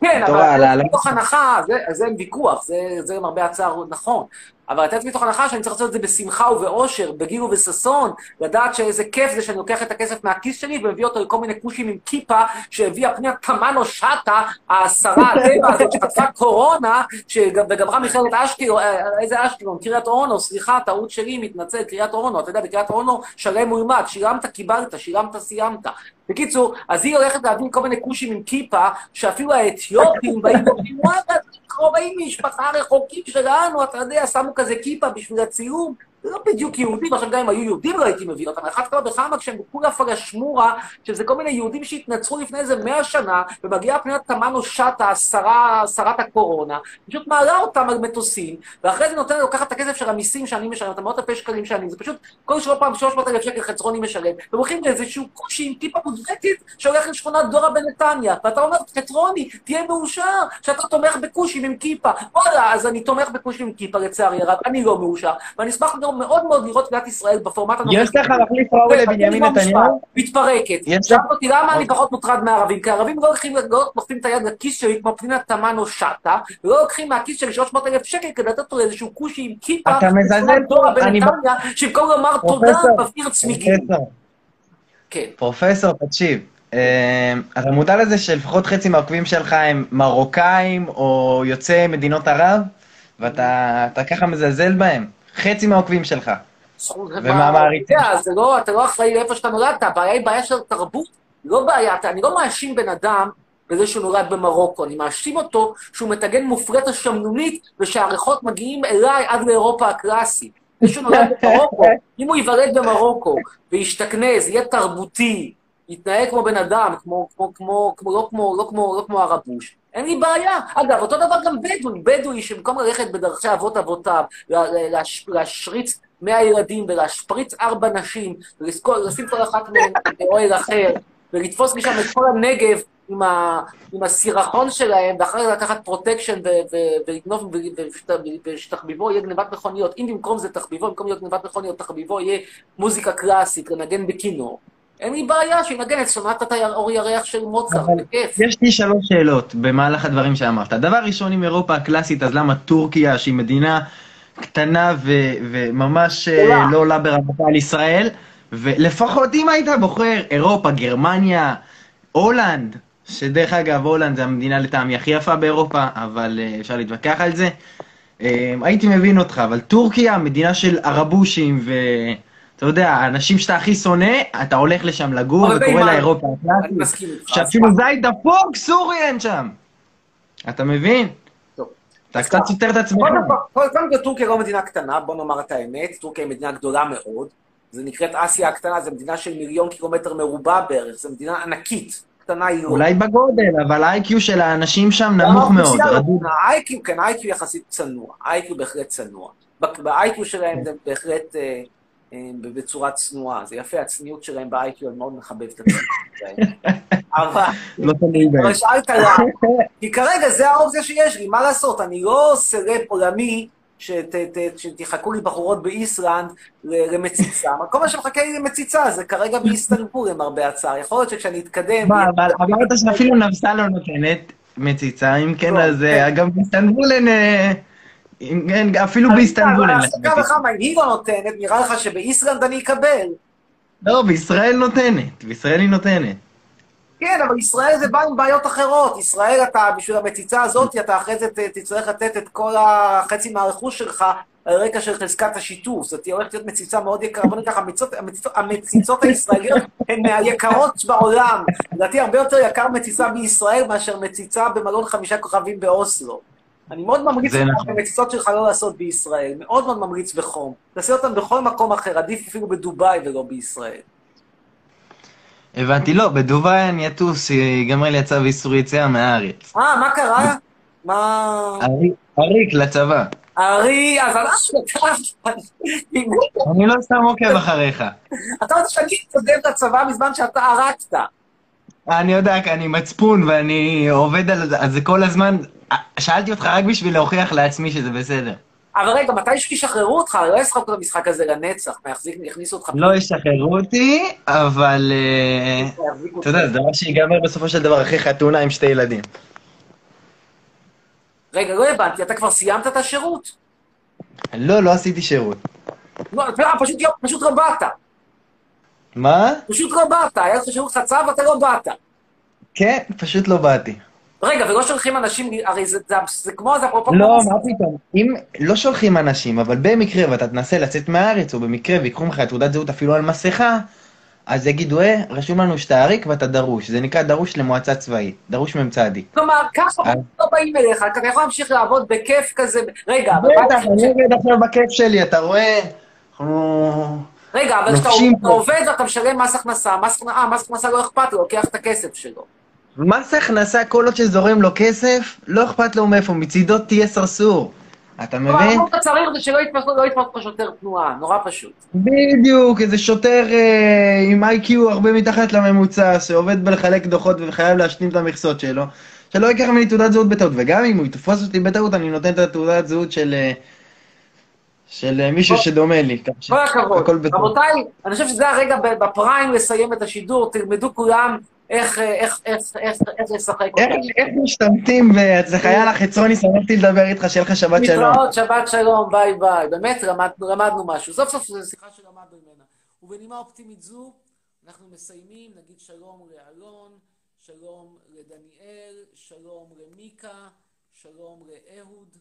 כן, אתה אבל אתה מתוך הנחה, זה- אין ויכוח, זה זה למרבה הצער נכון. אבל יוצא מתוך הנחה שאני צריך לעשות את זה בשמחה ובאושר, בגיל ובששון, לדעת שאיזה כיף זה שאני לוקח את הכסף מהכיס שלי ומביא אותו לכל מיני כושים עם כיפה שהביאה פנינה תמנו שטה, השרה הטבע הזאת שחטפה קורונה, וגמרה מכללת אשקלון, אה, איזה אשקלון? קריית אונו, סליחה, טעות שלי, מתנצל, קריית אונו, אתה יודע, בקריית אונו שלם מולמד, שילמת, קיבלת, שילמת, סיימת. בקיצור, אז היא הולכת להביא כל מיני כושים עם כיפה, שאפילו האתיופים באים ואומרים, וואלה, קרובים משפחה רחוקים שלנו, אתה יודע, שמו כזה כיפה בשביל הצילום. זה לא בדיוק יהודים, עכשיו גם אם היו יהודים לא הייתי מביא אותם, אחת כמה וכמה כשהם כולה פלשמורה, שזה כל מיני יהודים שהתנצרו לפני איזה מאה שנה, ומגיעה פנינת תמנו שטה, השרה, שרת הקורונה, פשוט מעלה אותם על מטוסים, ואחרי זה נותנת, לוקחת את הכסף של המיסים שאני משלם, את המאות אלפי שקלים שאני, זה פשוט כל שלוש פעם 300 אלף שקל חצרוני משלם, והולכים לאיזשהו כושי עם כיפה מודבקת שהולך לשכונת דורה בנתניה, ואתה אומר, חצרוני, תהיה מאושר שאתה תומך בכושים עם כיפה. וואלה, אז אני תומך בכושים עם כיפה, לצערי הרב, אני לא מאושר, ואני אשמח גם מאוד מאוד לראות מדינת ישראל בפורמט הנוכחי. יש לך להחליף ראוי לבנימין נתניהו? מתפרקת. יש שאלת אותי למה אני פחות מוטרד מהערבים, כי הערבים לא לוקחים, לא את היד לכיס שלי כמו פנינה תמנו שטה, ולא לוקחים מהכיס שלי 300 אלף שקל כדי לתת לו איזשהו כושי עם כיפה, אתה מזלזל פה, אני- שבמקום לומר תודה, מבעיר צמיגים. פרופסור, כן. פרופסור, תקשיב, אתה מודע לזה שלפחות חצי מהעוקבים שלך הם מרוקאים או יוצאי מדינות ערב, ואתה אתה ככה מזלזל בהם? חצי מהעוקבים שלך. ומהמעריצים. אתה זה לא, אתה לא אחראי לאיפה שאתה נולדת, הבעיה היא בעיה של תרבות, לא בעיה, אני לא מאשים בן אדם בזה שהוא נולד במרוקו, אני מאשים אותו שהוא מטגן מופרטה שמנונית ושהריחות מגיעים אליי עד לאירופה הקלאסית. זה שהוא נולד במרוקו, אם הוא ייוולד במרוקו וישתכנז, יהיה תרבותי, יתנהג כמו בן אדם, כמו, כמו, כמו, כמו, לא כמו, לא כמו, לא כמו הרבוש. אין לי בעיה. אגב, אותו דבר גם בדואי, בדואי שבמקום ללכת בדרכי אבות אבותיו, לה- לה- להש- להשריץ 100 ילדים ולהשפריץ ארבע נשים, ולשים כל אחת מהן באוהל אחר, ולתפוס משם את כל הנגב עם, ה, עם הסירחון שלהם, ואחר כך לקחת פרוטקשן ולגנוב, ושתחביבו יהיה גנבת מכוניות. אם במקום זה תחביבו, במקום להיות גנבת מכוניות, תחביבו יהיה מוזיקה קלאסית, לנגן בכינור. אין לי בעיה שינגן את סונטת האור ירח של מוצרט, אבל בכיף. יש לי שלוש שאלות במהלך הדברים שאמרת. דבר ראשון, עם אירופה הקלאסית, אז למה טורקיה, שהיא מדינה קטנה ו- וממש אה. לא עולה ברמתה על ישראל, ולפחות אם היית בוחר אירופה, גרמניה, הולנד, שדרך אגב, הולנד זה המדינה לטעמי הכי יפה באירופה, אבל אה, אפשר להתווכח על זה, אה, הייתי מבין אותך, אבל טורקיה, מדינה של ערבושים ו... אתה יודע, האנשים שאתה הכי שונא, אתה הולך לשם לגור וקורא באימן. לה אירופה אני הקלאסית. מסכים איתך. שאפילו זית דפוק סורי אין שם. אתה מבין? אתה קצת סותר את עצמך. קודם כל- טורקיה לא מדינה קטנה, בוא נאמר את האמת, טורקיה היא מדינה גדולה מאוד, זה נקראת אסיה הקטנה, זו מדינה של מיליון קילומטר מרובע בערך, זו מדינה ענקית, קטנה היא לא. אולי בגודל, אבל ה-IQ של האנשים שם גם נמוך מאוד. לא. ה-IQ, כן, ה-IQ יחסית צנוע, ה-IQ בהחלט צנוע. ב-IQ שלהם זה בהחלט אה, בצורה צנועה, זה יפה, הצניעות שלהם ב-IQ, אני מאוד מחבב את הצניעות שלהם. אבל... לא תלוי בהם. אבל שאלת למה. כי כרגע זה האופציה שיש לי, מה לעשות? אני לא סלב עולמי שתחכו לי בחורות באיסלנד למציצה. כל מה שמחכה לי למציצה זה כרגע באיסטנבול, למרבה הצער. יכול להיות שכשאני אתקדם... מה, אבל אמרת שאפילו נפסה לא נותנת מציצה, אם כן, אז אה, גם באיסטנבול אין... אין- אפילו באיסטנבול אין לך הפסקה מציצה. וכמה, אם היא לא נותנת, נראה לך שבאיסלנד אני אקבל. לא, בישראל נותנת. בישראל היא נותנת. כן, אבל ישראל זה בא עם בעיות אחרות. ישראל, אתה, בשביל המציצה הזאת, אתה אחרי זה תצטרך לתת את כל החצי מהרכוש שלך על רקע של חזקת השיתוף. זאת הולכת להיות מציצה מאוד יקרה. בוא ניקח, המציצות, המציצות, המציצות הישראליות הן מהיקרות בעולם. לדעתי הרבה יותר יקר מציצה בישראל מאשר מציצה במלון חמישה כוכבים באוסלו. אני מאוד ממליץ זה לך נכון. את המציצות שלך לא לעשות בישראל. מאוד מאוד ממליץ בחום. תעשה אותן בכל מקום אחר, עדיף אפילו בדובאי ולא בישראל. הבנתי, לא, בדובאי אני אטוס, ייגמר לי הצו איסור יציאה מהארץ. אה, מה קרה? מה... עריק לצבא. ארי, אז אנחנו... אני לא סתם עוקב אחריך. אתה רוצה אתקדם את הצבא בזמן שאתה ערקת. אני יודע, כי אני מצפון ואני עובד על זה- על זה כל הזמן. שאלתי אותך רק בשביל להוכיח לעצמי שזה בסדר. אבל רגע, מתי שישחררו אותך? לא ישחקו את המשחק הזה לנצח. יכניסו אותך... לא ישחררו אותי, אבל... אה, אתה יודע, זה דבר שיגמר בסופו של דבר אחרי חתונה עם שתי ילדים. רגע, לא הבנתי, אתה כבר סיימת את השירות? לא, לא עשיתי שירות. לא, אתה פשוט, פשוט לא באת. מה? פשוט לא באת. היה לך שירות חצה ואתה לא באת. כן, פשוט לא באתי. רגע, ולא שולחים אנשים, הרי זה, זה, זה כמו, זה אפרופו... לא, מה פתאום. אם לא שולחים אנשים, אבל במקרה ואתה תנסה לצאת מהארץ, או במקרה ויקחו ממך תעודת זהות אפילו על מסכה, אז יגידו, אה, רשום לנו שאתה עריק ואתה דרוש. זה נקרא דרוש למועצה צבאית. דרוש מ"צ. כלומר, ככה לא באים אליך, אתה יכול להמשיך לעבוד בכיף כזה. רגע, אבל... בטח, אני עובד עכשיו בכיף שלי, אתה רואה? אנחנו... רגע, אבל כשאתה. עובד ואתה משלם מס הכנסה, מס אה, מס הכנסה לא אכפת לו, לוקח את הכסף שלו. מס הכנסה, כל עוד שזורם לו כסף, לא אכפת לו מאיפה, מצידו תהיה סרסור. אתה מבין? אבל אתה צריך זה שלא יתפוס לא יתפוס לך שוטר תנועה, נורא פשוט. בדיוק, איזה שוטר אה, עם איי-קיו הרבה מתחת לממוצע, שעובד בלחלק דוחות וחייב להשלים את המכסות שלו, שלא ייקח ממני תעודת זהות בטעות, וגם אם הוא יתפוס אותי בטעות, אני נותן את התעודת זהות של, אה, של אה, מישהו שדומה לי. כל הכבוד. רבותיי, אני חושב שזה הרגע בפריים לסיים את השידור, תלמדו כולם איך איך- איך- איך- איך לשחק. איך איך משתמטים, וזה חייל החצרוני, שמחתי לדבר איתך, שיהיה לך שבת שלום. להתראות, שבת שלום, ביי ביי. באמת למדנו למדנו משהו. סוף סוף זו שיחה שלמדנו ממנה. ובנימה אופטימית זו, אנחנו מסיימים, נגיד שלום לאלון, שלום לדניאל, שלום למיקה, שלום לאהוד,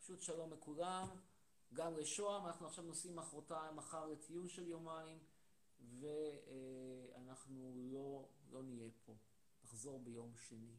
פשוט שלום לכולם, גם לשוהם, אנחנו עכשיו נוסעים מחרתיים, מחר לטיול של יומיים, ואנחנו לא, לא נהיה פה, נחזור ביום שני.